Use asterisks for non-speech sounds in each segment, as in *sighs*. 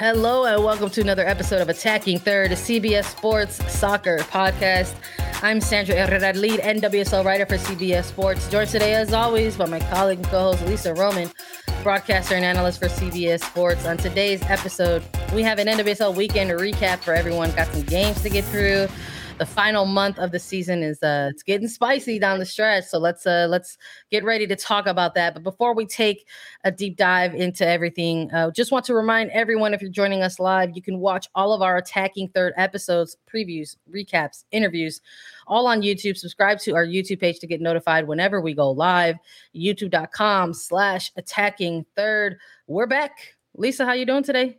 Hello and welcome to another episode of Attacking Third, a CBS Sports Soccer podcast. I'm Sandra Herrera, lead NWSL writer for CBS Sports. Joined today, as always, by my colleague and co-host Lisa Roman, broadcaster and analyst for CBS Sports. On today's episode, we have an NWSL weekend recap for everyone. Got some games to get through the final month of the season is uh it's getting spicy down the stretch. So let's uh let's get ready to talk about that. But before we take a deep dive into everything, uh, just want to remind everyone if you're joining us live, you can watch all of our attacking third episodes, previews, recaps, interviews, all on YouTube. Subscribe to our YouTube page to get notified whenever we go live. YouTube.com slash attacking third. We're back. Lisa, how you doing today?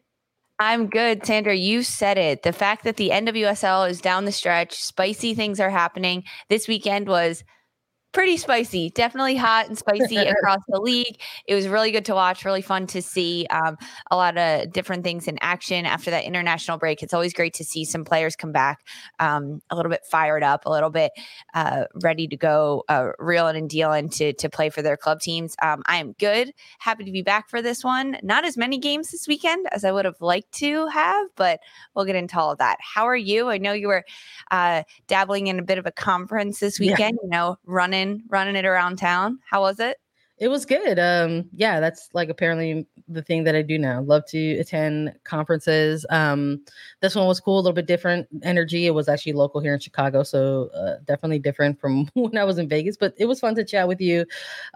I'm good, Sandra. You said it. The fact that the NWSL is down the stretch, spicy things are happening. This weekend was pretty spicy, definitely hot and spicy *laughs* across the league. It was really good to watch, really fun to see um, a lot of different things in action after that international break. It's always great to see some players come back um, a little bit fired up, a little bit uh, ready to go, uh, reeling and dealing to, to play for their club teams. Um, I am good, happy to be back for this one. Not as many games this weekend as I would have liked to have, but we'll get into all of that. How are you? I know you were uh, dabbling in a bit of a conference this weekend, yeah. you know, running running running it around town. How was it? It was good. Um, yeah, that's like apparently the thing that I do now. Love to attend conferences. Um, this one was cool, a little bit different energy. It was actually local here in Chicago, so uh, definitely different from *laughs* when I was in Vegas. But it was fun to chat with you.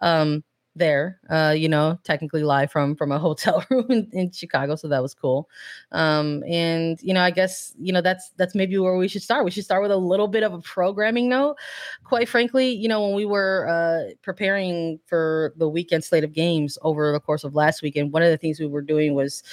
Um, there uh you know technically live from from a hotel *laughs* room in, in, chicago so that was cool. Um and you know i guess you know that's that's maybe where we should start. We should start with a little bit of a programming note. Quite frankly you know when we were uh preparing for the weekend slate of games over the course of last weekend one of the things we were doing was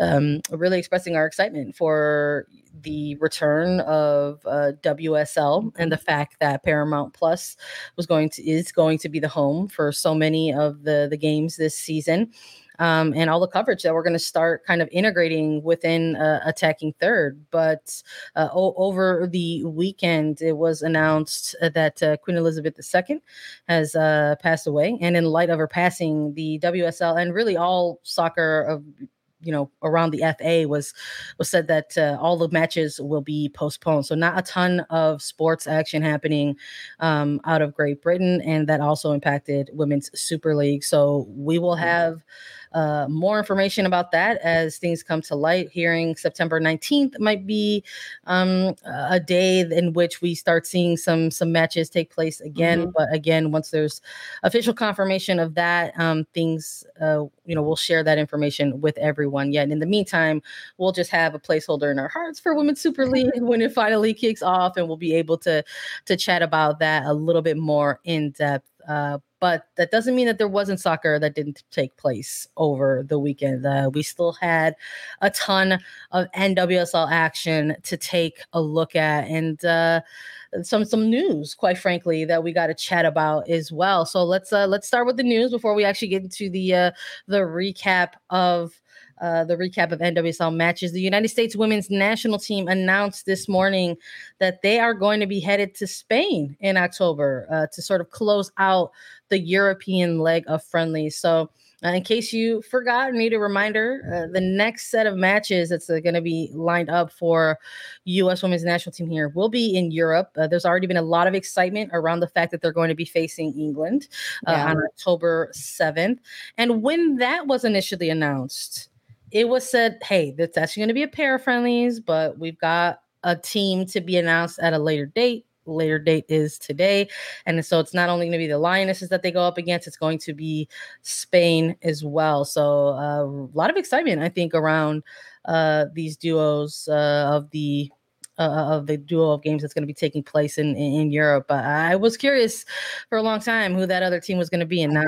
um, really expressing our excitement for the return of uh, WSL and the fact that Paramount Plus was going to is going to be the home for so many of the the games this season. Um, and all the coverage that we're going to start kind of integrating within uh, attacking third. But uh, o- over the weekend, it was announced that uh, Queen Elizabeth II has uh, passed away. And in light of her passing, the WSL and really all soccer of you know around the FA was was said that uh, all the matches will be postponed. So not a ton of sports action happening um, out of Great Britain, and that also impacted Women's Super League. So we will mm-hmm. have uh, more information about that as things come to light. Hearing September 19th might be um, a day in which we start seeing some some matches take place again. Mm-hmm. But again, once there's official confirmation of that, um, things uh, you know we'll share that information with everyone. Yet in the meantime, we'll just have a placeholder in our hearts for Women's Super *laughs* League when it finally kicks off, and we'll be able to to chat about that a little bit more in depth. Uh, but that doesn't mean that there wasn't soccer that didn't take place over the weekend. Uh, we still had a ton of NWSL action to take a look at, and uh, some some news, quite frankly, that we got to chat about as well. So let's uh, let's start with the news before we actually get into the uh, the recap of uh, the recap of NWSL matches. The United States women's national team announced this morning that they are going to be headed to Spain in October uh, to sort of close out the European leg of friendlies. So, uh, in case you forgot, need a reminder uh, the next set of matches that's uh, going to be lined up for U.S. women's national team here will be in Europe. Uh, there's already been a lot of excitement around the fact that they're going to be facing England uh, yeah. on October 7th. And when that was initially announced, it was said, hey, that's actually going to be a pair of friendlies, but we've got a team to be announced at a later date. Later date is today. And so it's not only going to be the Lionesses that they go up against, it's going to be Spain as well. So uh, a lot of excitement, I think, around uh, these duos uh, of the uh, of the duo of games that's going to be taking place in, in, in Europe. I was curious for a long time who that other team was going to be, and now,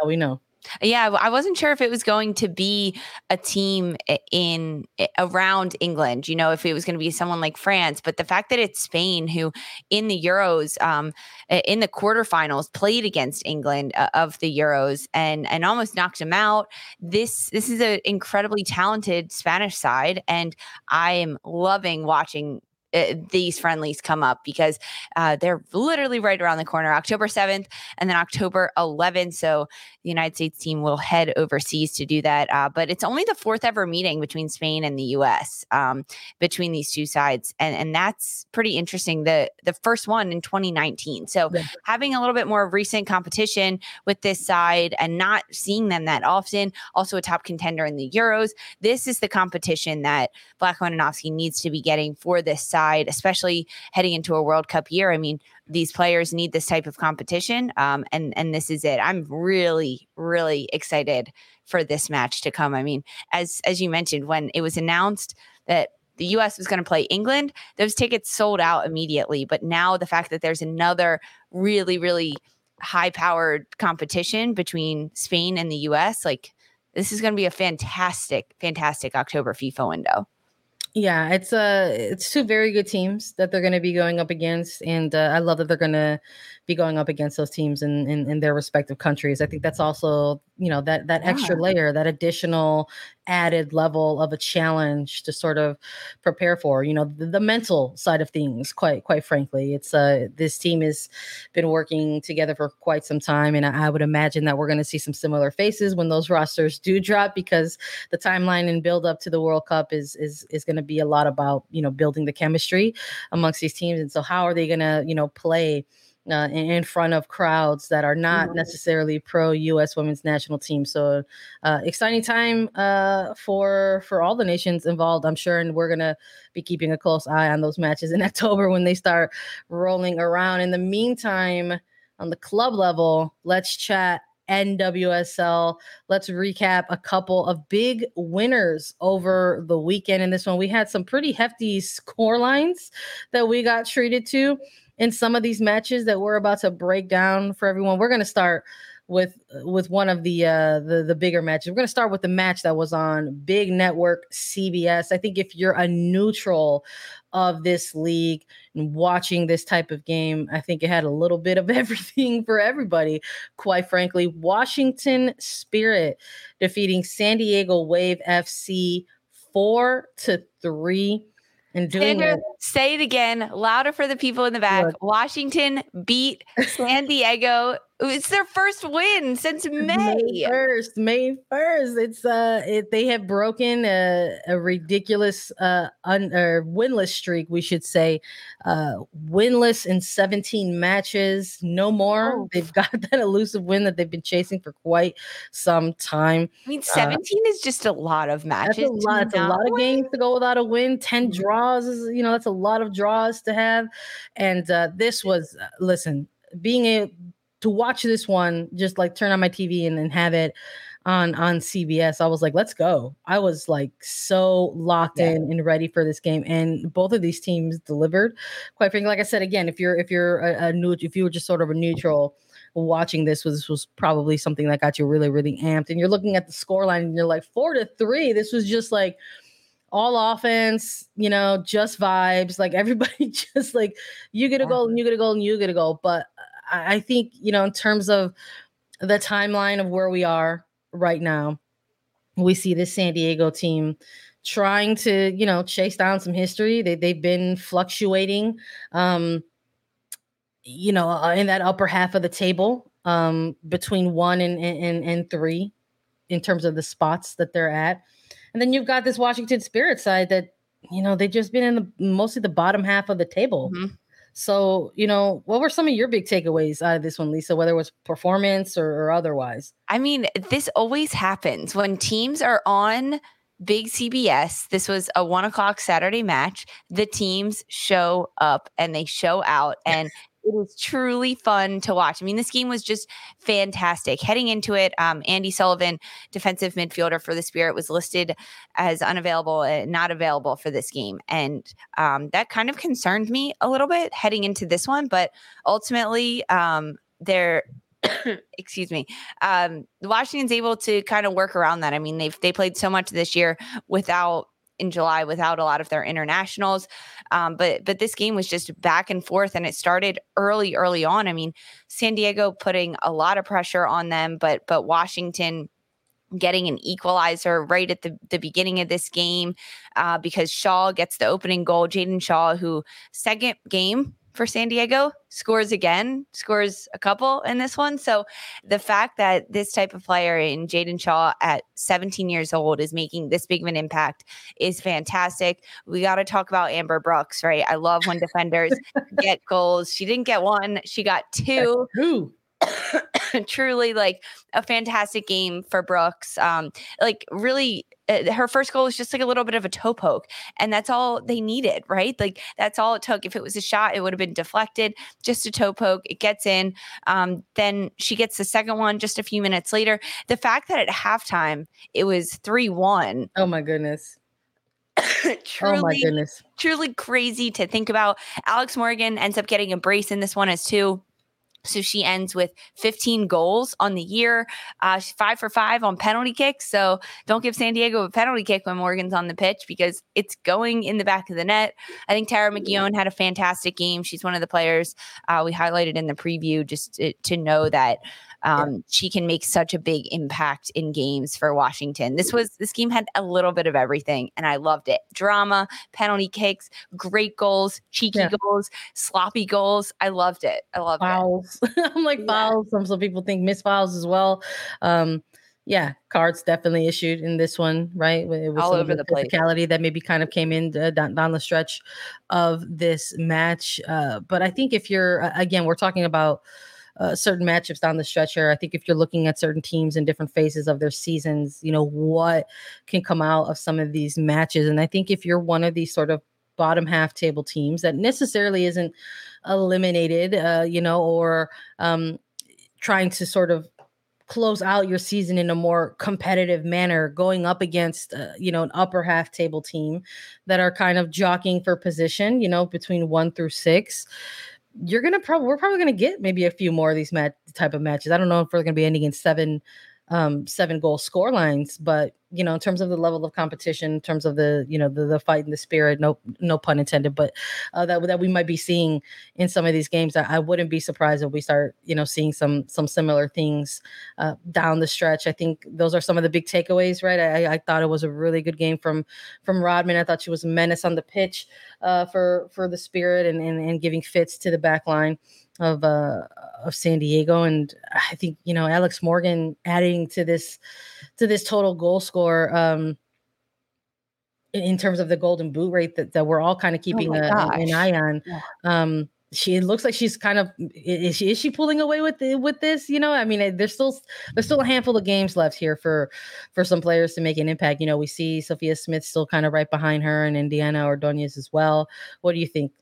now we know. Yeah, I wasn't sure if it was going to be a team in around England, you know, if it was going to be someone like France, but the fact that it's Spain who in the Euros um in the quarterfinals played against England uh, of the Euros and and almost knocked them out. This this is an incredibly talented Spanish side and I am loving watching uh, these friendlies come up because uh, they're literally right around the corner october 7th and then october 11th so the united states team will head overseas to do that uh, but it's only the fourth ever meeting between spain and the us um, between these two sides and, and that's pretty interesting the the first one in 2019 so yeah. having a little bit more recent competition with this side and not seeing them that often also a top contender in the euros this is the competition that Vlatko Andonovski needs to be getting for this side side, especially heading into a World Cup year. I mean, these players need this type of competition, um, and and this is it. I'm really, really excited for this match to come. I mean, as as you mentioned, when it was announced that the US was going to play England, those tickets sold out immediately. But now the fact that there's another really, really high powered competition between Spain and the US, like this is going to be a fantastic, fantastic October FIFA window. Yeah, it's uh it's two very good teams that they're going to be going up against, and uh, I love that they're going to be going up against those teams in, in, in their respective countries. I think that's also you know that that yeah. extra layer, that additional added level of a challenge to sort of prepare for. You know, the, the mental side of things. Quite quite frankly, it's uh this team has been working together for quite some time, and I, I would imagine that we're going to see some similar faces when those rosters do drop because the timeline and build up to the World Cup is is is going to be a lot about you know building the chemistry amongst these teams, and so how are they going to you know play uh, in front of crowds that are not mm-hmm. necessarily pro U.S. Women's National Team. So, uh, exciting time uh, for for all the nations involved, I'm sure, and we're gonna be keeping a close eye on those matches in *laughs* October when they start rolling around. In the meantime, on the club level, let's chat NWSL. Let's recap a couple of big winners over the weekend. In this one, we had some pretty hefty score lines that we got treated to in some of these matches that we're about to break down for everyone. We're going to start with with one of the uh the the bigger matches. We're going to start with the match that was on Big Network CBS. I think if you're a neutral of this league and watching this type of game, I think it had a little bit of *laughs* everything for everybody. Quite frankly, Washington Spirit defeating San Diego Wave FC 4 to 3 and doing Sandra, it. Say it again, louder for the people in the back. Washington beat *laughs* San Diego it's their first win since May. first, May first. It's uh, it, they have broken a, a ridiculous uh, un, or winless streak, we should say, uh, winless in 17 matches, no more. Oh. They've *laughs* got that elusive win that they've been chasing for quite some time. I mean, uh, 17 uh, is just a lot of matches. That's a lot. It's a lot win. of games to go without a win. 10 mm-hmm. draws is, you know, that's a lot of draws to have. And uh, this was, uh, listen, being a to watch this one, just like turn on my TV and, then have it on on CBS. I was like, let's go. I was like so locked yeah. in and ready for this game, and both of these teams delivered. Quite frankly, like I said again, if you're if you're a, a new if you were just sort of a neutral watching this was this was probably something that got you really really amped. And you're looking at the scoreline and you're like four to three. This was just like all offense, you know, just vibes. Like *laughs* everybody just like you get a goal and you get a goal and you get a goal. But I think, you know, in terms of the timeline of where we are right now, we see this San Diego team trying to, you know, chase down some history. They they've been fluctuating um you know, uh, in that upper half of the table um between 1 and and and 3 in terms of the spots that they're at. And then you've got this Washington Spirit side that, you know, they've just been in the mostly the bottom half of the table. Mm-hmm. So, you know, what were some of your big takeaways out of this one, Lisa, whether it was performance or, or otherwise? I mean, this always happens when teams are on big CBS. This was a one o'clock Saturday match. The teams show up and they show out. And it was truly fun to watch. I mean, this game was just fantastic. Heading into it, um, Andi Sullivan, defensive midfielder for the Spirit, was listed as unavailable, uh, not available for this game, and um, that kind of concerned me a little bit heading into this one. But ultimately, um, they're *coughs* excuse me um washington's able to kind of work around that i mean they've they played so much this year without in July without a lot of their internationals. Um, but but this game was just back and forth, and it started early, early on. I mean, San Diego putting a lot of pressure on them, but but Washington getting an equalizer right at the, the beginning of this game uh, because Shaw gets the opening goal. Jaedyn Shaw, who second game for San Diego, scores again, scores a couple in this one. So the fact that this type of player in Jaedyn Shaw at 17 years old is making this big of an impact is fantastic. We got to talk about Amber Brooks, right? I love when defenders *laughs* get goals. She didn't get one, she got two. Who? *coughs* truly like a fantastic game for Brooks. Um, like really uh, her first goal was just like a little bit of a toe poke and that's all they needed right? Like that's all it took. If it was a shot it would have been deflected just a toe poke it gets in um, then she gets the second one just a few minutes later. The fact that at halftime it was 3-1 oh my goodness. Truly, *coughs* oh my goodness. truly crazy to think about. Alex morgan ends up getting a brace in this one as two so she ends with 15 goals on the year. Uh, five for five on penalty kicks. So don't give San Diego a penalty kick when Morgan's on the pitch because it's going in the back of the net. I think Tara McKeown had a fantastic game. She's one of the players uh, we highlighted in the preview just to, to know that um, she can make such a big impact in games for Washington. This was this game had a little bit of everything, and I loved it. Drama, penalty kicks, great goals, cheeky yeah. goals, sloppy goals. I loved it. I loved fouls. it. *laughs* I'm like yeah. fouls. Some some people think miss fouls as well. Um, yeah, cards definitely issued in this one, right? It was all over the physicality place. that maybe kind of came in uh, down, down, the stretch of this match. Uh, but I think if you're again, we're talking about uh, certain matchups down the stretch here. I think if you're looking at certain teams in different phases of their seasons, you know, what can come out of some of these matches. And I think if you're one of these sort of bottom half table teams that necessarily isn't eliminated, uh, you know, or um, trying to sort of close out your season in a more competitive manner going up against uh, you know an upper half table team that are kind of jockeying for position you know between 1 through 6 you're gonna probably we're probably gonna get maybe a few more of these type of matches. I don't know if we're gonna be ending in seven um seven goal score lines, but you know, in terms of the level of competition, in terms of the you know the the fight and the spirit, no no pun intended, but uh, that that we might be seeing in some of these games, I, I, wouldn't be surprised if we start you know seeing some some similar things uh, down the stretch. I think those are some of the big takeaways, right? I, I thought it was a really good game from from Rodman. I thought she was a menace on the pitch uh, for for the spirit and, and and giving fits to the back line of uh of San Diego and I think you know Alex Morgan adding to this to this total goal score um in terms of the golden boot rate that, that we're all kind of oh keeping oh a, an eye on. Yeah. um she it looks like she's kind of is she is she pulling away with the, with this? You know i mean there's still there's still a handful of games left here for for some players to make an impact. You know we see sophia smith still kind of right behind her and indiana ordonez as well. What do you think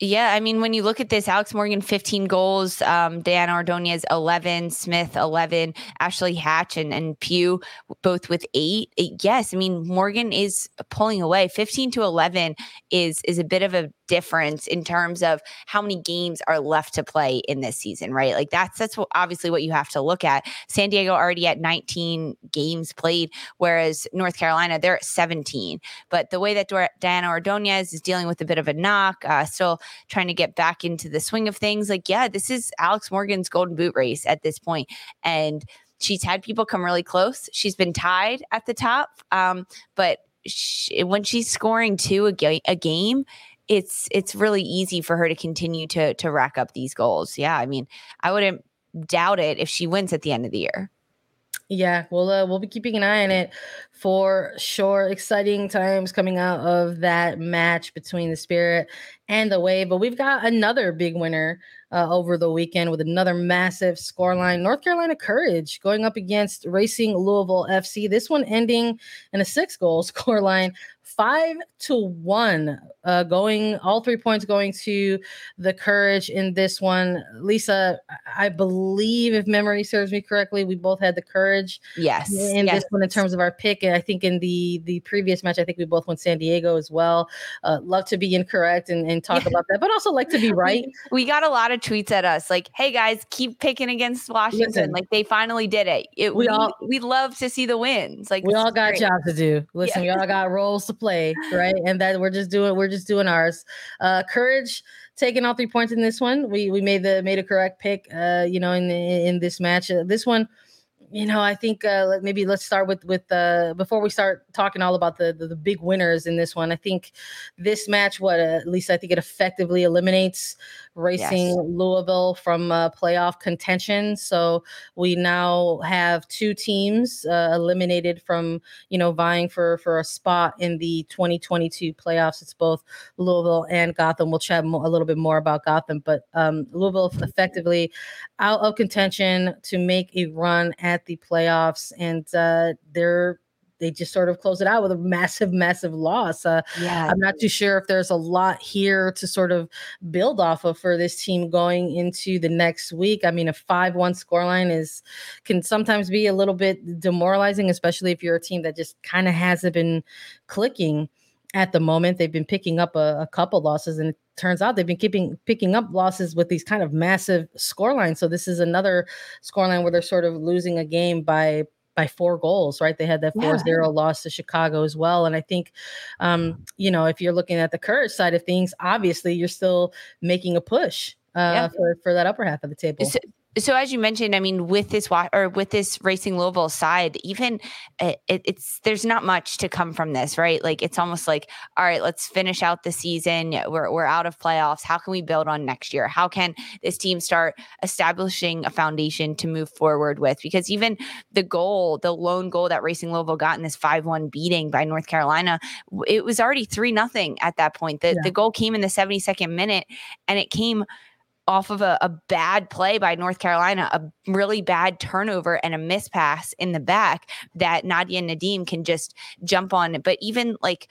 yeah, I mean, when you look at this, Alex Morgan, 15 goals, um, Diana Ordonez, 11, Smith, 11, Ashley Hatch, and, and Pugh, both with eight. It, yes, I mean, Morgan is pulling away. 15 to 11 is is a bit of a difference in terms of how many games are left to play in this season, right? Like that's that's what, obviously what you have to look at. San Diego already at 19 games played, whereas North Carolina they're at 17. But the way that Diana Ordonez is dealing with a bit of a knock, uh, still trying to get back into the swing of things, like yeah, this is Alex Morgan's golden boot race at this point, and she's had people come really close. She's been tied at the top, um, but she, when she's scoring two a, ga- a game, it's it's really easy for her to continue to to rack up these goals. Yeah, I mean, I wouldn't doubt it if she wins at the end of the year. Yeah, we'll uh, we'll be keeping an eye on it for sure. Exciting times coming out of that match between the Spirit and the Wave. But we've got another big winner uh, over the weekend with another massive scoreline. North Carolina Courage going up against Racing Louisville FC. This one ending in a six goal *laughs* scoreline five to one, uh, going all three points going to the courage in this one. Lisa, I believe, if memory serves me correctly, we both had the courage. Yes, in yes. this one in terms of our pick, and I think in the the previous match, I think we both went San Diego as well. Uh, love to be incorrect and, and talk about that, but also like to be *laughs* right. We, we, got a lot of tweets at us like, "Hey guys, keep picking against Washington." Listen, like they finally did it. it we, we all we love to see the wins. Like we all got great. jobs to do. Listen, yeah. we all got roles to play, right? And that we're just doing we're just doing ours. Uh courage taking all three points in this one. We we made the made a correct pick uh you know in in this match. Uh, this one you know, I think uh, maybe let's start with with uh, before we start talking all about the, the, the big winners in this one. I think this match, what uh, at least I think it effectively eliminates Racing yes. Louisville from uh, playoff contention. So we now have two teams uh, eliminated from you know vying for for a spot in the 2022 playoffs. It's both Louisville and Gotham. We'll chat mo- a little bit more about Gotham, but um, Louisville effectively out of contention to make a run at the playoffs, and uh, they're they just sort of close it out with a massive, massive loss. Uh, yeah, I'm not too sure if there's a lot here to sort of build off of for this team going into the next week. I mean, a five-one scoreline is can sometimes be a little bit demoralizing, especially if you're a team that just kind of hasn't been clicking at the moment. They've been picking up a, a couple losses, and it turns out they've been keeping picking up losses with these kind of massive scorelines. So this is another scoreline where they're sort of losing a game by by four goals, right? They had that 4 0 loss to Chicago as well. And I think, um, you know, if you're looking at the courage side of things, obviously you're still making a push uh, yeah. for, for that upper half of the table. So, so as you mentioned, I mean, with this or with this Racing Louisville side, even uh, it, it's there's not much to come from this, right? Like it's almost like, all right, let's finish out the season. We're we're out of playoffs. How can we build on next year? How can this team start establishing a foundation to move forward with? Because even the goal, the lone goal that Racing Louisville got in this five one beating by North Carolina, it was already three nothing at that point. The yeah. the goal came in the 72nd minute, and it came off of a, a, bad play by North Carolina, a really bad turnover and a miss pass in the back that Nadia Nadim can just jump on. But even like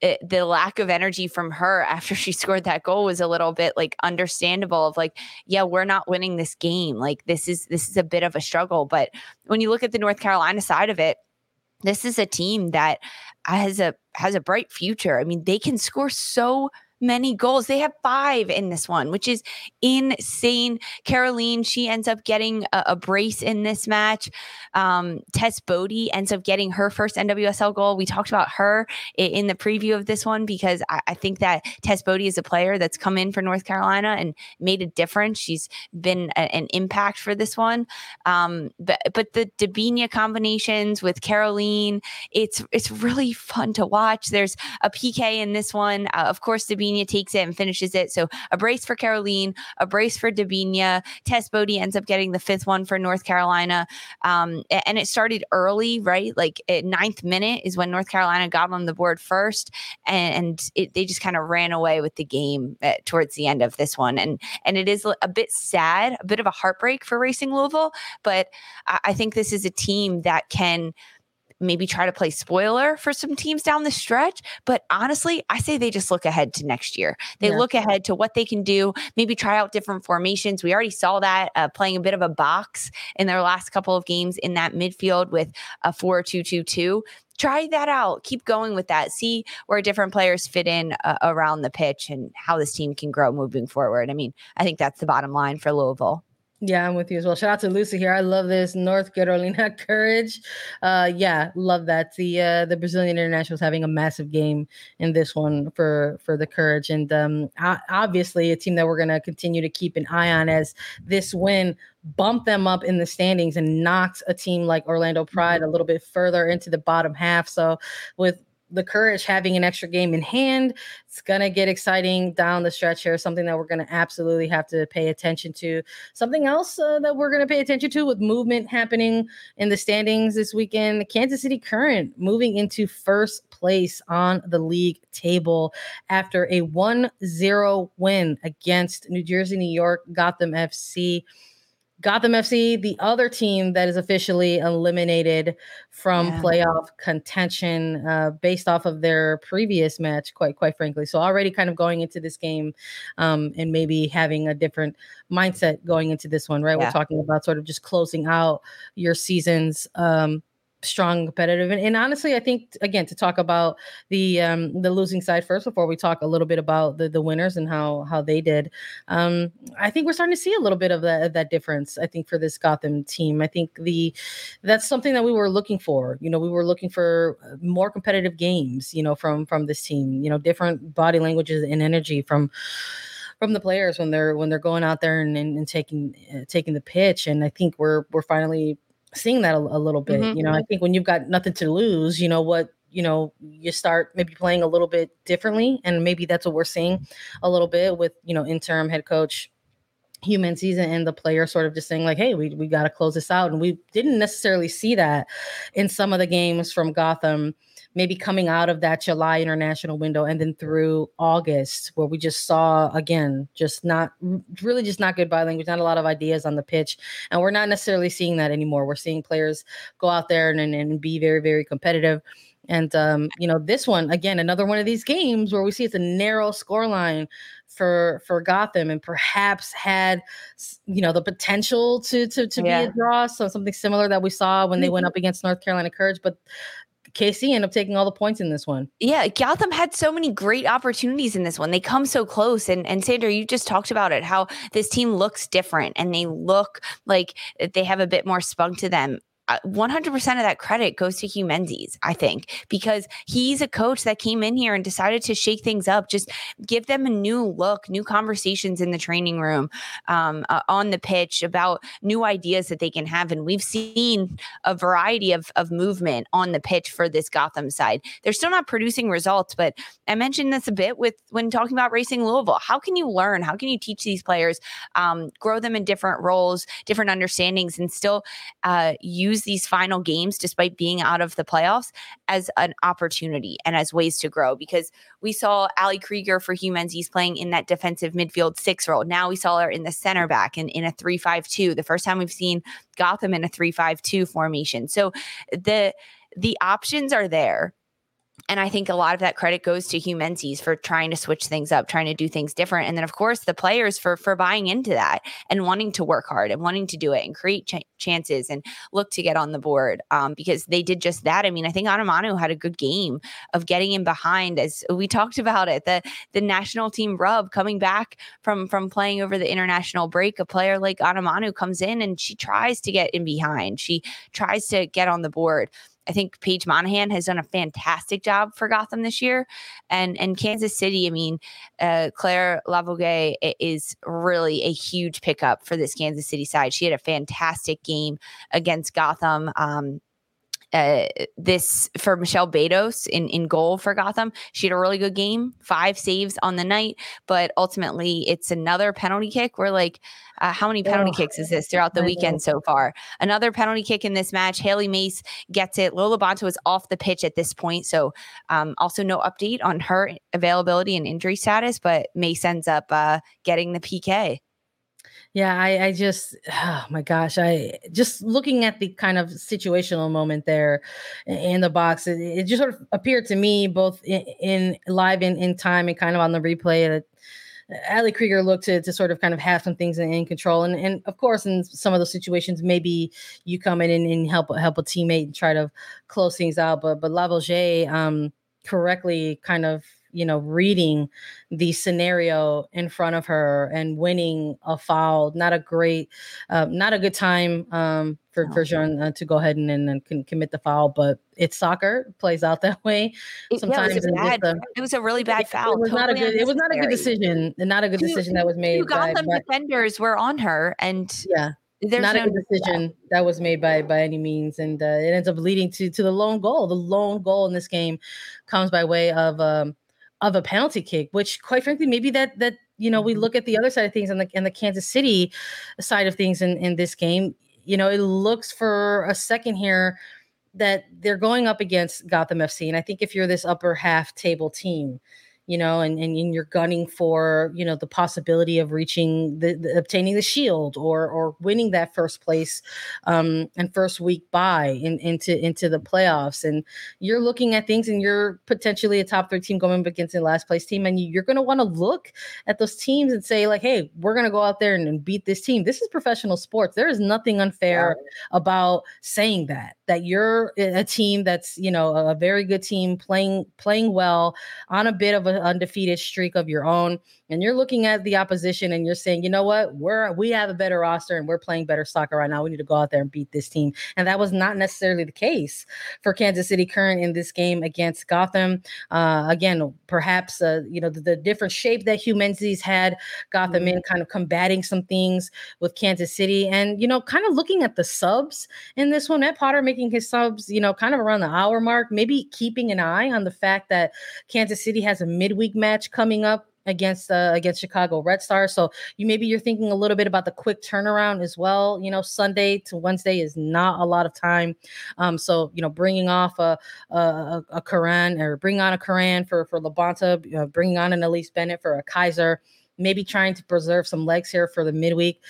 it, the lack of energy from her *laughs* after she scored that goal was a little bit like understandable of like yeah we're not winning this game. Like this is this is a bit of a struggle. But when you look at the north carolina side of it this is a team that has a has a bright future. I mean they can score so many goals. They have five in this one, which is insane. Kerolin, she ends up getting a, a brace in this match. Um, Tess Boade ends up getting her first NWSL goal. We talked about her in, in the preview of this one because I, I, think that Tess Boade is a player that's come in for North Carolina and made a difference. She's been a, an impact for this one. Um, but but the Debinha combinations with Kerolin, it's it's really fun to watch. There's a PK in this one. Uh, of course, Debinha Takes it and finishes it. So a brace for Kerolin, a brace for Debinha. Tess Boade ends up getting the fifth one for North Carolina. Um, and it started early, right? Like at ninth minute is when North Carolina got on the board first, and it, they just kind of ran away with the game at, uh, towards the end of this one. And and it is a bit sad, a bit of a heartbreak for Racing Louisville, but I, I think this is a team that can maybe try to play spoiler for some teams down the stretch. But honestly, I say they just look ahead to next year. They yeah. look ahead to what they can do, maybe try out different formations. We already saw that uh, playing a bit of a box in their last couple of games in that midfield with a 4 2 2 2 try that out. Keep going with that. See where different players fit in uh, around the pitch and how this team can grow moving forward. I mean, I think that's the bottom line for Louisville. Yeah, I'm with you as well. Shout out to Lucy here. I love this North Carolina *laughs* courage. Uh, yeah, love that. The uh, the Brazilian international is having a massive game in this one for for the courage, and um, obviously a team that we're gonna continue to keep an eye on as this win bump them up in the standings and knocks a team like Orlando Pride a little bit further into the bottom half. So with the courage having an extra game in hand. It's going to get exciting down the stretch here. Something that we're going to absolutely have to pay attention to. Something else uh, that we're going to pay attention to with movement happening in the standings this weekend. Kansas City Current moving into first place on the league table after a 1 0 win against New Jersey, New York, Gotham FC. Gotham FC, the other team that is officially eliminated from yeah. playoff contention, uh, based off of their previous match, quite quite frankly. So already kind of going into this game, um, and maybe having a different mindset going into this one, right? Yeah. We're talking about sort of just closing out your seasons um, strong competitive and, and, honestly i think again to talk about the um the losing side first before we talk a little bit about the the winners and how how they did um i think we're starting to see a little bit of that that difference i think for this gotham team. I think the that's something that we were looking for you know we were looking for uh, more competitive games you know from from this team you know different body languages and energy from from the players when they're when they're going out there and, and, and taking uh, taking the pitch and i think we're we're finally seeing that a, a little bit. Mm-hmm. You know, I think when you've got nothing to lose, you know what you know you start maybe playing a little bit differently and maybe that's what we're seeing a little bit with you know interim head coach Hue Menzies and the player sort of just saying like hey we, we got to close this out and we didn't necessarily see that in some of the games from gotham maybe coming out of that July international window and then through August, where we just saw again, just not really just not good body language, not a lot of ideas on the pitch. And we're not necessarily seeing that anymore. We're seeing players go out there and, and be very, very competitive. And um, you know, this one again, another one of these games where we see it's a narrow score line for for Gotham, and perhaps had you know the potential to to to yeah. be a draw. So something similar that we saw when they went mm-hmm. up against North Carolina Courage, but KC end up taking all the points in this one. Yeah, Gotham had so many great opportunities in this one. They come so close. And and Sandra, you just talked about it, how this team looks different and they look like they have a bit more spunk to them. 100% of that credit goes to Hue Menzies, I think, because he's a coach that came in here and decided to shake things up, just give them a new look, new conversations in the training room, um, uh, on the pitch about new ideas that they can have. And we've seen a variety of, of movement on the pitch for this Gotham side. They're still not producing results, but I mentioned this a bit with when talking about racing Louisville. How can you learn? How can you teach these players, um, grow them in different roles, different understandings, and still uh, use use these final games, despite being out of the playoffs, as an opportunity and as ways to grow. Because we saw Ali Krieger for Hue Menzies playing in that defensive midfield six role. Now we saw her in the center back and in a three five two. The first time we've seen Gotham in a three five two formation. So the the options are there and I think a lot of that credit goes to Hue Menzies for trying to switch things up, trying to do things different. And then, of course, the players for for buying into that and wanting to work hard and wanting to do it and create ch- chances and look to get on the board um, because they did just that. I mean, I think Onumonu had a good game of getting in behind as we talked about it. The the national team rub coming back from from playing over the international break. A player like Onumonu comes in and she tries to get in behind. She tries to get on the board. I think Paige Monaghan has done a fantastic job for Gotham this year, and and Kansas City. I mean, uh, Claire Lavogez is really a huge pickup for this Kansas City side. She had a fantastic game against Gotham. Um, uh, this for Michelle Betos in, in goal for Gotham. She had a really good game, five saves on the night, but ultimately it's another penalty kick. We're like, uh, how many penalty oh, kicks is this throughout the weekend so far? Another penalty kick in this match. Hailie Mace gets it. Lo LaBonta is off the pitch at this point. So um, also no update on her availability and injury status, but Mace ends up uh, getting the PK. Yeah, I, I just, *sighs* oh my gosh, I just looking at the kind of situational moment there in the box, it, it just sort of appeared to me both in, in live in, in time and kind of on the replay that Ali Krieger looked to, to sort of kind of have some things in, in, control. And, and of course, in some of those situations, maybe you come in and, and help help a teammate and try to close things out. But but Lavogez um, correctly kind of you know, reading the scenario in front of her and winning a foul. Not a great, uh, not a good time um, for no. for Jean uh, to go ahead and, and, and commit the foul. But it's soccer, plays out *laughs* that way. Sometimes yeah, it, was bad, a, it was a really bad foul. It was totally not a good. It was not a good decision. Not a good decision that was made. Gotham by, defenders were on her, and yeah. There's not no a good decision that was made by by any means, and uh, it ends up leading to to the lone goal. The lone goal in this game comes by way of um, of a penalty kick, which quite frankly, maybe that that you know, we mm-hmm. look at the other side of things and the and the Kansas City side of things in, in this game, you know, it looks for a second here that they're going up against Gotham FC. And I think if you're this upper half table team, you know, and, and, and, you're gunning for, you know, the possibility of reaching the, the obtaining the shield or or winning that first place um, and first week bye in, into into the playoffs. And you're looking at things and you're potentially a top three team going up against a last place team. And you're gonna want to look at those teams and say, like, hey, we're gonna go out there and, and beat this team. This is professional sports. There is nothing unfair yeah. about saying that that you're a team that's you know a very good team playing playing well on a bit of an undefeated streak of your own and you're looking at the opposition and you're saying you know what? We're we have a better roster and we're playing better soccer right now. We need to go out there and beat this team. And that was not necessarily the case for kansas city current in this game against gotham. Uh, again perhaps uh, you know the, the, different shape that hue menzies had gotham mm-hmm. in kind of combating some things with kansas city. And you know kind of looking at the subs in this one Matt potter making making his subs, you know, kind of around the hour mark, maybe keeping an eye on the fact that Kansas City has a midweek match coming up against uh, against Chicago Red Stars. So you maybe you're thinking a little bit about the quick turnaround as well. You know, Sunday to Wednesday is not a lot of time. Um, so you know, bringing off a a, a Karan or bring on a Karan for for Labonta, you know, bringing on an Elyse Bennett for a Kizer. Maybe trying to preserve some legs here for the midweek.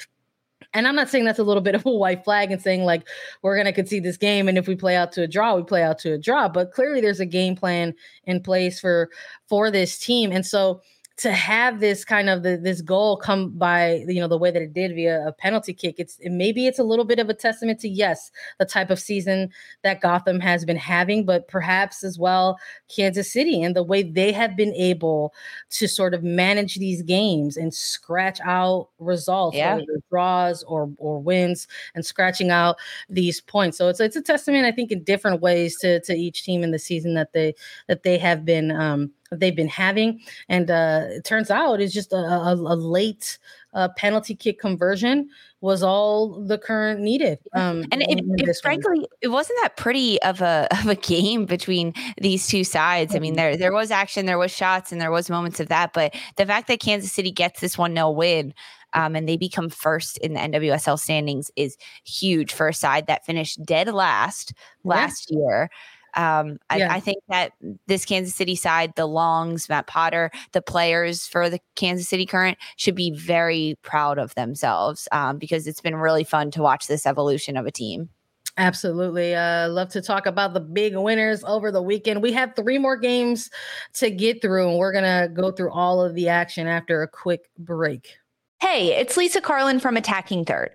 And I'm not saying that's a little bit of a white flag and saying like we're going to concede this game and if we play out to a draw, we play out to a draw, but clearly there's a game plan in place for for this team. And so to have this kind of the, this goal come by you know the way that it did via a penalty kick it's it, maybe it's a little bit of a testament to yes the type of season that gotham has been having but perhaps as well kansas city and the way they have been able to sort of manage these games and scratch out results yeah. draws or or wins and scratching out these points so it's it's a testament i think in different ways to to each team in the season that they that they have been um they've been having. And uh, it turns out it's just a, a, a late uh, penalty kick conversion was all the current needed. Um, and it, it frankly, it wasn't that pretty of a *laughs* of a game between these two sides. I mean, there there was action, there was shots, and there was moments of that. But the fact that Kansas City gets this one 0 win. Um, and they become first in the NWSL standings is huge for a side that finished dead last last yeah. year. Um, I, yeah. I, think that this Kansas City side, the Longs, Matt Potter, the players for the Kansas City Current should be very proud of themselves um, because it's been really fun to watch this evolution of a team. Absolutely. Uh, love to talk about the big winners over the weekend. We have three more games to get through, and we're going to go through all of the action after a quick break. Hey, it's Lisa Carlin from Attacking Third.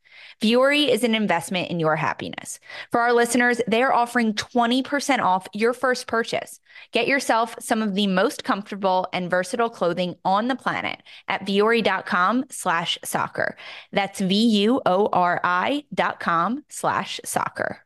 Vuori is an investment in your happiness. For our listeners, they are offering 20% off your first purchase. Get yourself some of the most comfortable and versatile clothing on the planet at vuori.com slash soccer. That's V-U-O-R-I dot com slash soccer.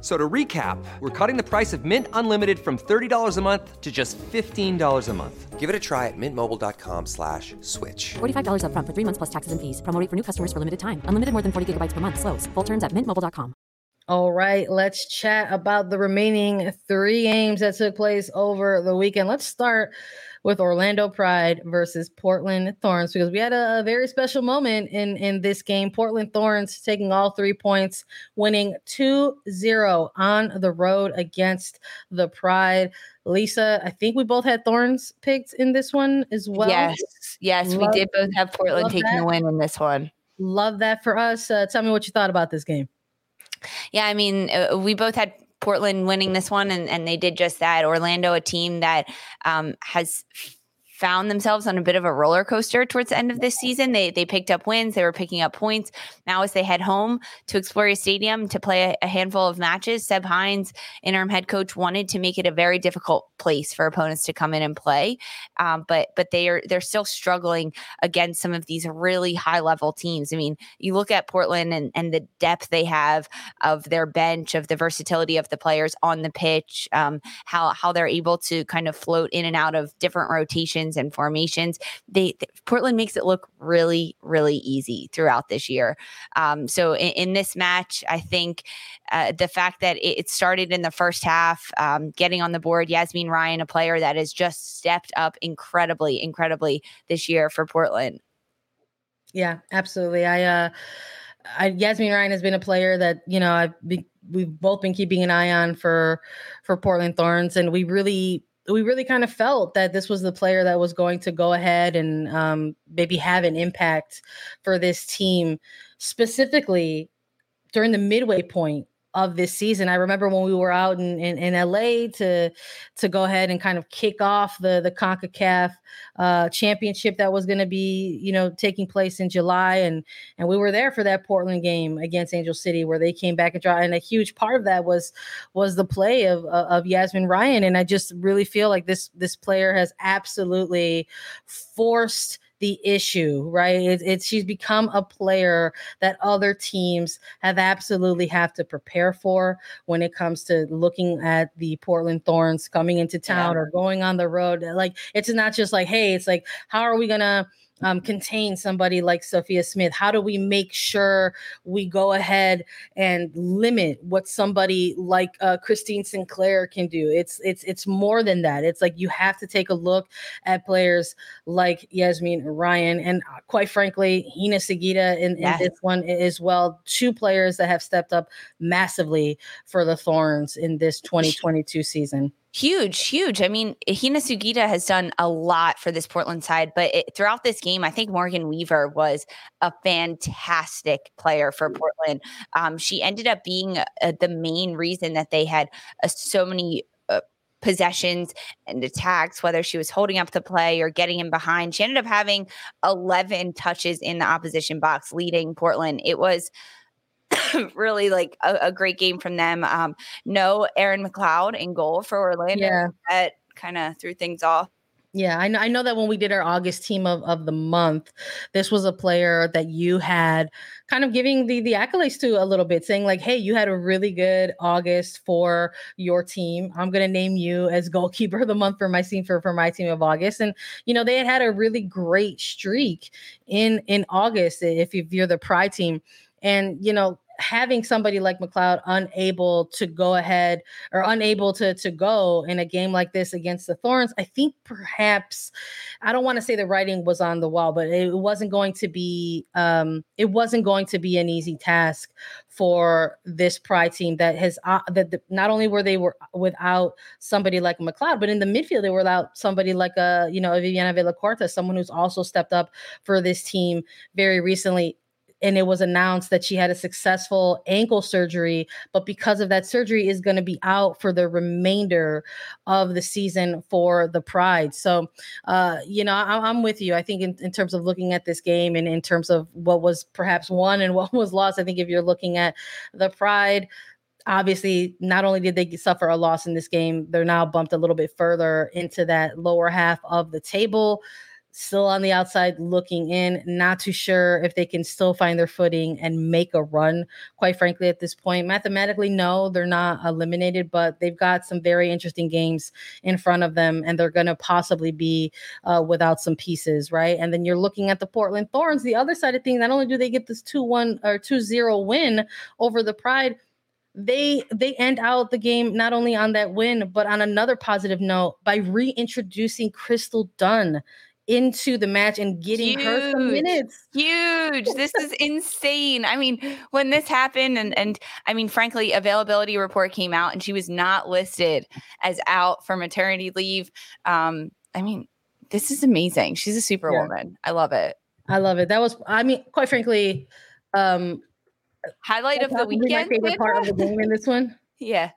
So to recap, we're cutting the price of Mint Unlimited from $30 a month to just $15 a month. Give it a try at mintmobile.com slash switch. $45 upfront for three months plus taxes and fees. Promo rate for new customers for limited time. Unlimited more than 40 gigabytes per month. Slows. Full terms at mintmobile.com. All right, let's chat about the remaining three games that took place over the weekend. Let's start with Orlando Pride versus Portland Thorns because we had a, a, very special moment in in this game. Portland Thorns taking all three points, winning 2-0 on the road against the Pride. Lisa, I think we both had Thorns picked in this one as well. Yes, yes, love, we did both have Portland taking that. the win in this one. Love that for us. Uh, tell me what you thought about this game. Yeah, I mean, uh, we both had Portland winning this one, and, and they did just that. Orlando, a team that um, has found themselves on a bit of a roller coaster towards the end of this season. They they picked up wins, they were picking up points. Now, as they head home to Exploria Stadium to play a, a, handful of matches, Seb Hines, interim head coach, wanted to make it a very difficult place for opponents to come in and play. Um, but but they are they're still struggling against some of these really high level teams. I mean, you look at Portland and and the depth they have of their bench, of the versatility of the players on the pitch, um, how how they're able to kind of float in and out of different rotations and formations. They, they, Portland makes it look really, really easy throughout this year. Um, so in, in, this match, I think uh, the fact that it, it, started in the first half, um, getting on the board, Yazmeen Ryan, a player that has just stepped up incredibly, incredibly this year for Portland. Yeah, absolutely. I, uh, I, Yazmeen Ryan has been a player that you know I've been, we've both been keeping an eye on for for Portland Thorns, and we really we really kind of felt that this was the player that was going to go ahead and um, maybe have an impact for this team, specifically during the midway point of this season. I remember when we were out in, in, in, LA to to go ahead and kind of kick off the the CONCACAF uh, championship that was going to be, you know, taking place in July. And and we were there for that Portland game against Angel City where they came back and draw. And a huge part of that was was the play of, of Yazmeen Ryan. And I just really feel like this this player has absolutely forced the issue, right? It's, it's she's become a player that other teams have absolutely have to prepare for when it comes to looking at the Portland Thorns coming into town yeah. or going on the road. Like it's not just like, hey, it's like, how are we gonna um, contain somebody like Sophia Smith? How do we make sure we go ahead and limit what somebody like uh, Christine Sinclair can do? It's it's it's more than that. It's like you have to take a look at players like Yazmeen Ryan and uh, quite frankly, Hina Sugita in, in this one as well. Two players that have stepped up massively for the Thorns in this 2022 season. Huge, huge. I mean, Hina Sugita has done a lot for this Portland side, but it, throughout this game, I think Morgan Weaver was a fantastic player for mm. Portland. Um, she ended up being uh, the main reason that they had uh, so many uh, possessions and attacks, whether she was holding up the play or getting in behind. She ended up having 11 touches in the opposition box, leading Portland. It was *laughs* really like a, a, great game from them. Um, no Erin McLeod in goal for Orlando. Yeah. That kind of threw things off. Yeah, I know, I know that when we did our August team of, of the month, this was a player that you had kind of giving the, the accolades to a little bit, saying, like, hey, you had a really good August for your team. I'm going to name you as goalkeeper of the month for my team for, for my team of August. And, you know, they had had a really great streak in in August if, if you're the Pride team. And, you know, having somebody like McLeod unable to go ahead or unable to to go in a game like this against the Thorns, I think perhaps I don't want to say the writing was on the wall, but it wasn't going to be um, it wasn't going to be an easy task for this Pride team that has uh, that the, not only were they were without somebody like McLeod, but in the midfield they were without somebody like a uh, you know Viviana Villacorta, someone who's also stepped up for this team very recently and it was announced that she had a successful ankle surgery, but because of that surgery, is going to be out for the remainder of the season for the Pride. So, uh, you know, I, am with you. I think in, in terms of looking at this game and in terms of what was perhaps won and *laughs* what was lost, I think if you're looking at the Pride obviously not only did they suffer a loss in this game they're now bumped a little bit further into that lower half of the table still on the outside looking in not too sure if they can still find their footing and make a run quite frankly at this point. Mathematically no they're not eliminated but they've got some very interesting games in front of them and they're going to possibly be uh, without some pieces right? And then you're looking at the portland thorns the other side of things not only do they get this 2-1 or 2-0 win over the pride they they end out the game not only on that win but on another positive note by reintroducing Crystal Dunn into the match and getting huge, her some minutes. Huge. This is *laughs* insane. I mean, when this happened and and I mean frankly availability report came out and she was not listed as out for maternity leave. Um I mean, this is amazing. She's a superwoman. Yeah. I love it. I love it. That was I mean, quite frankly, um highlight of the weekend. My favorite part of the game in this one. *laughs* Yeah.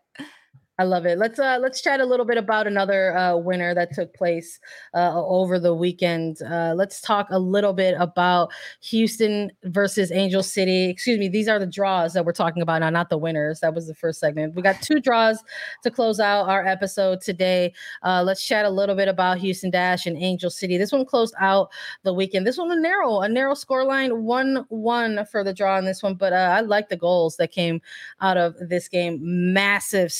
I love it. Let's uh let's chat a little bit about another uh winner that took place uh over the weekend. Uh let's talk a little bit about Houston versus Angel City. Excuse me, these are the draws that we're talking about now, not the winners. That was the first segment. We got two draws to close out our episode today. Uh let's chat a little bit about Houston Dash and Angel City. This one closed out the weekend. This one a narrow, a narrow score line, 1-1 for the draw on this one, but uh I like the goals that came out of this game. Massive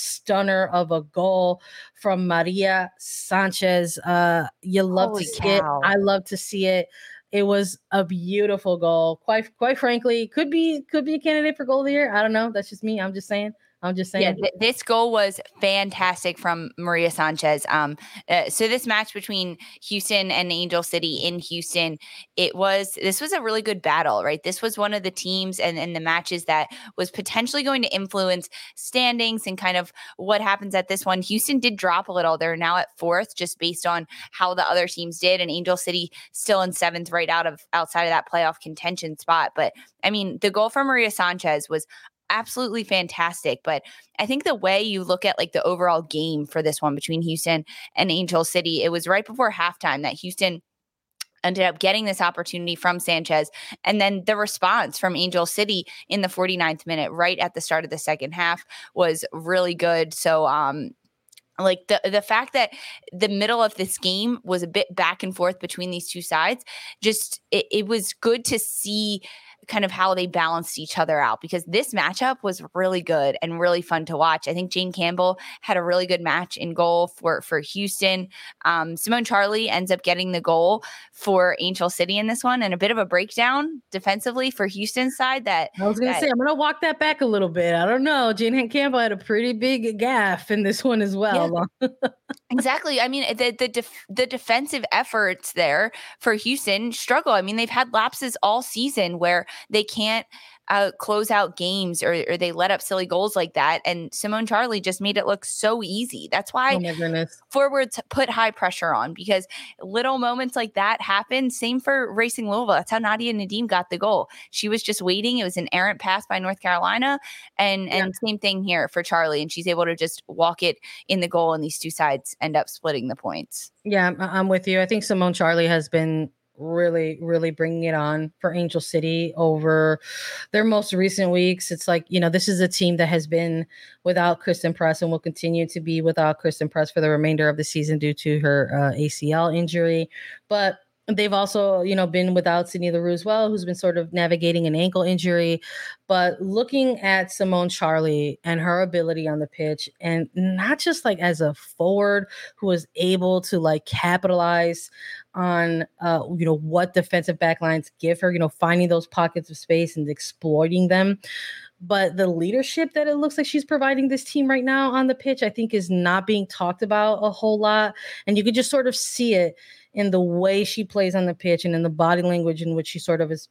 stunner of a goal from Maria Sanchez. Uh, you love Holy to see cow. it. I love to see it. It was a beautiful goal. Quite quite frankly, could be could be a candidate for goal of the year. I don't know. That's just me. I'm just saying. I'm just saying. Yeah, th- this goal was fantastic from Maria Sanchez. Um, uh, so this match between Houston and Angel City in Houston, it was this was a really good battle, right? This was one of the teams and, and the matches that was potentially going to influence standings and kind of what happens at this one. Houston did drop a little. They're now at fourth, just based on how the other teams did, and Angel City still in seventh, right out of outside of that playoff contention spot. But I mean, the goal from Maria Sanchez was absolutely fantastic. But I think the way you look at like the overall game for this one between Houston and Angel City, it was right before halftime that Houston ended up getting this opportunity from Sanchez. And then the response from Angel City in the 49th minute, right at the start of the second half, was really good. So, um, like the the fact that the middle of this game was a bit back and forth between these two sides just it, it was good to see kind of how they balanced each other out because this matchup was really good and really fun to watch. I think Jane Campbell had a really good match in goal for for Houston. Um, Simone Charley ends up getting the goal for Angel City in this one, and a bit of a breakdown defensively for Houston's side. That I was going to say, I'm going to walk that back a little bit. I don't know. Jane Campbell had a pretty big gaff in this one as well. Yeah. *laughs* exactly. I mean, the the def- the defensive efforts there for Houston struggle. I mean, they've had lapses all season where they can't uh, close out games or, or they let up silly goals like that. And Simone Charley just made it look so easy. That's why oh forwards put high pressure on because little moments like that happen. Same for Racing Louisville. That's how Nadia Nadim got the goal. She was just waiting. It was an errant pass by North Carolina. And and same thing here for Charley. And she's able to just walk it in the goal, and these two sides end up splitting the points. Yeah, I'm with you. I think Simone Charley has been really, really bringing it on for Angel City over their most recent weeks. It's like, you know, this is a team that has been without Christen Press and will continue to be without Christen Press for the remainder of the season due to her uh, ACL injury. But They've also, you know, been without Sydney Leroux as well, who's been sort of navigating an ankle injury. But looking at Simone Charley and her ability on the pitch, and not just like as a forward who was able to like capitalize on, uh, you know, what defensive backlines give her, you know, finding those pockets of space and exploiting them but the leadership that it looks like she's providing this team right now on the pitch, I think, is not being talked about a whole lot. And you could just sort of see it in the way she plays on the pitch and in the body language in which she sort of is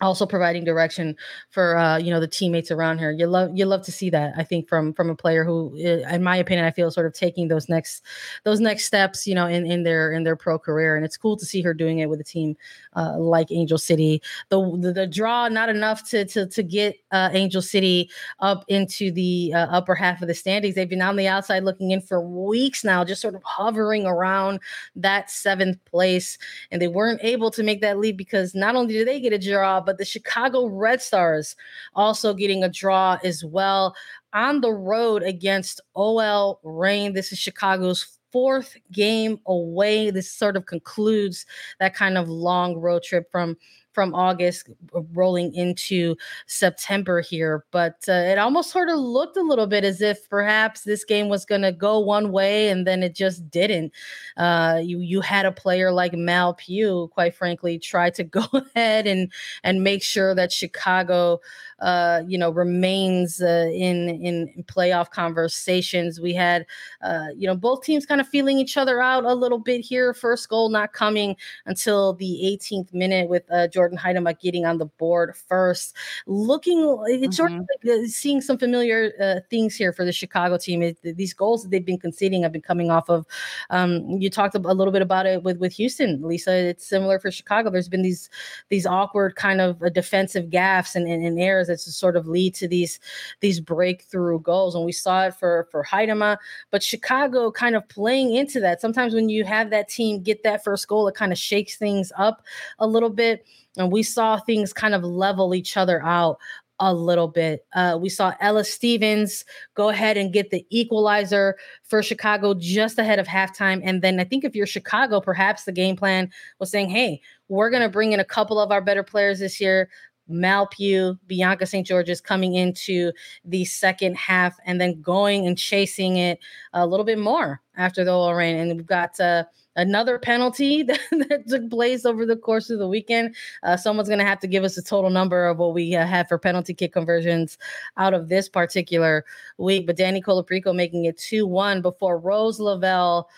also providing direction for uh, you know the teammates around her. You love you love to see that. I think from from a player who, in my opinion, I feel sort of taking those next those next steps, you know, in in their in their pro career, and it's cool to see her doing it with a team uh, like Angel City. The, the, the draw not enough to to to get uh, Angel City up into the uh, upper half of the standings. They've been on the outside looking in for weeks now, just sort of hovering around that seventh place, and they weren't able to make that leap because not only did they get a draw but the Chicago Red Stars also getting a draw as well on the road against OL Reign. This is Chicago's fourth game away. This sort of concludes that kind of long road trip from from August rolling into September here. But uh, it almost sort of looked a little bit as if perhaps this game was going to go one way and then it just didn't. Uh, you you had a player like Mal Pugh, quite frankly, try to *laughs* go ahead and and make sure that Chicago uh, you know, remains uh, in, in playoff conversations. We had, uh, you know, both teams kind of feeling each other out a little bit here. First goal not coming until the 18th minute with uh, Jordyn Huitema getting on the board first. Looking, it's sort of mm-hmm. like uh, seeing some familiar uh, things here for the Chicago team. It, these goals that they've been conceding have been coming off of. Um, you talked a little bit about it with with Houston, Lisa. It's similar for Chicago. There's been these these awkward kind of defensive gaffes and, and, and errors that sort of lead to these these breakthrough goals. And we saw it for for Huitema, but Chicago kind of playing into that. Sometimes when you have that team get that first goal, it kind of shakes things up a little bit. And we saw things kind of level each other out a little bit. Uh, we saw Ella Stevens go ahead and get the equalizer for Chicago just ahead of halftime. And then I think if you're Chicago, perhaps the game plan was saying, hey, we're going to bring in a couple of our better players this year. Mal Pugh, Bianca St. Georges coming into the second half and then going and chasing it a little bit more after the OL Reign. And we've got uh, another penalty *laughs* that, that, took place over the course of the weekend. Uh, someone's going to have to give us a total number of what we uh, had for penalty kick conversions out of this particular week. But Dani Colaprico making it 2 1 before Rose Lavelle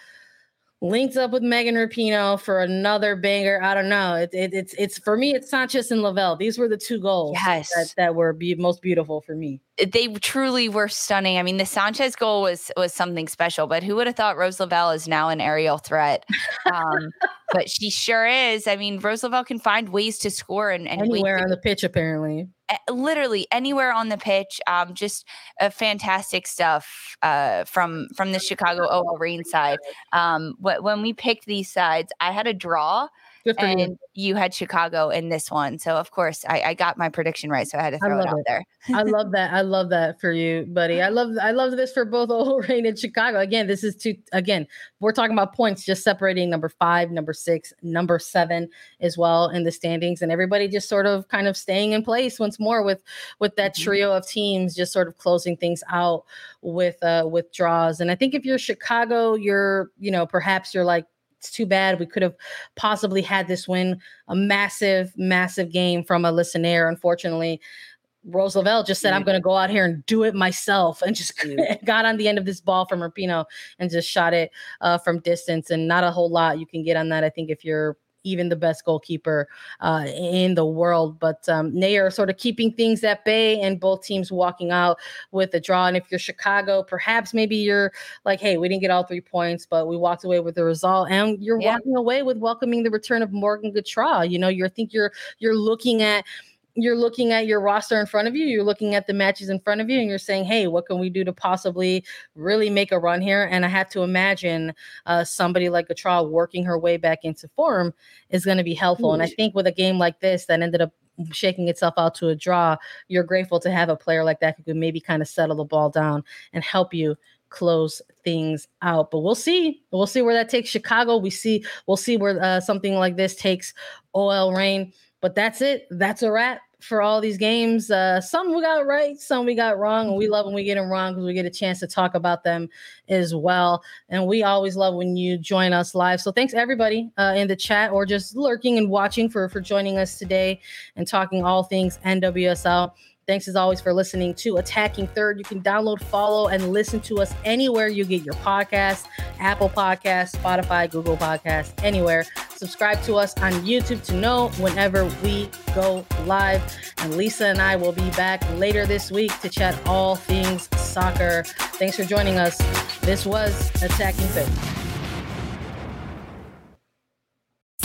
linked up with Megan Rapinoe for another banger. I don't know. It, it, it's it's for me. It's Sanchez and Lavelle. These were the two goals yes. that, that were be- most beautiful for me. They truly were stunning. I mean, the Sanchez goal was was something special. But who would have thought Rose Lavelle is now an aerial threat? Um, but she sure is. I mean, Rose Lavelle can find ways to score and, and anywhere on the pitch, apparently literally anywhere on the pitch. Um, just uh, fantastic stuff uh, from from the Chicago OL Reign side. Um, when we picked these sides, I had a draw and you. you. had Chicago in this one. So of course I, I, got my prediction right. So I had to throw it out it. there. I *laughs* love that. I love that for you, buddy. I love I love this for both *laughs* OL Reign and Chicago. Again, this is two again, we're talking about points just separating number five, number six, number seven as well in the standings. And everybody just sort of kind of staying in place once more with with that mm-hmm. trio of teams just sort of closing things out with uh with draws. And I think if you're Chicago, you're, you know, perhaps you're like it's too bad. We could have possibly had this win, a massive, massive game from a listener. Unfortunately, Rose Lavelle just said, I'm going to go out here and do it myself and just *laughs* got on the end of this ball from Rapinoe and just shot it uh, from distance. And not a whole lot you can get on that. I think if you're even the best goalkeeper uh, in the world. But um, they are sort of keeping things at bay, and both teams walking out with a draw. And if you're Chicago, perhaps maybe you're like, hey, we didn't get all three points, but we walked away with the result, and you're yeah. walking away with welcoming the return of Morgan Gautrat. You know, you're I think you're you're looking at you're looking at your roster in front of you, you're looking at the matches in front of you, and you're saying, hey, what can we do to possibly really make a run here? And I have to imagine uh, somebody like Gautrat working her way back into form is going to be helpful. And I think with a game like this that ended up shaking itself out to a draw, you're grateful to have a player like that who could maybe kind of settle the ball down and help you close things out. But we'll see. We'll see where that takes Chicago. We see. We'll see where uh, something like this takes OL Reign. But that's it. That's a wrap for all these games. Uh, some we got right, some we got wrong, and we love when we get them wrong because we get a chance to talk about them as well. And we always love when you join us live. So thanks everybody uh, in the chat or just lurking and watching for for joining us today and talking all things NWSL. Thanks as always for listening to Attacking Third. You can download, follow, and listen to us anywhere you get your podcast Apple Podcasts, Spotify, Google Podcasts, anywhere. Subscribe to us on YouTube to know whenever we go live. And Lisa and I will be back later this week to chat all things soccer. Thanks for joining us. This was Attacking Third.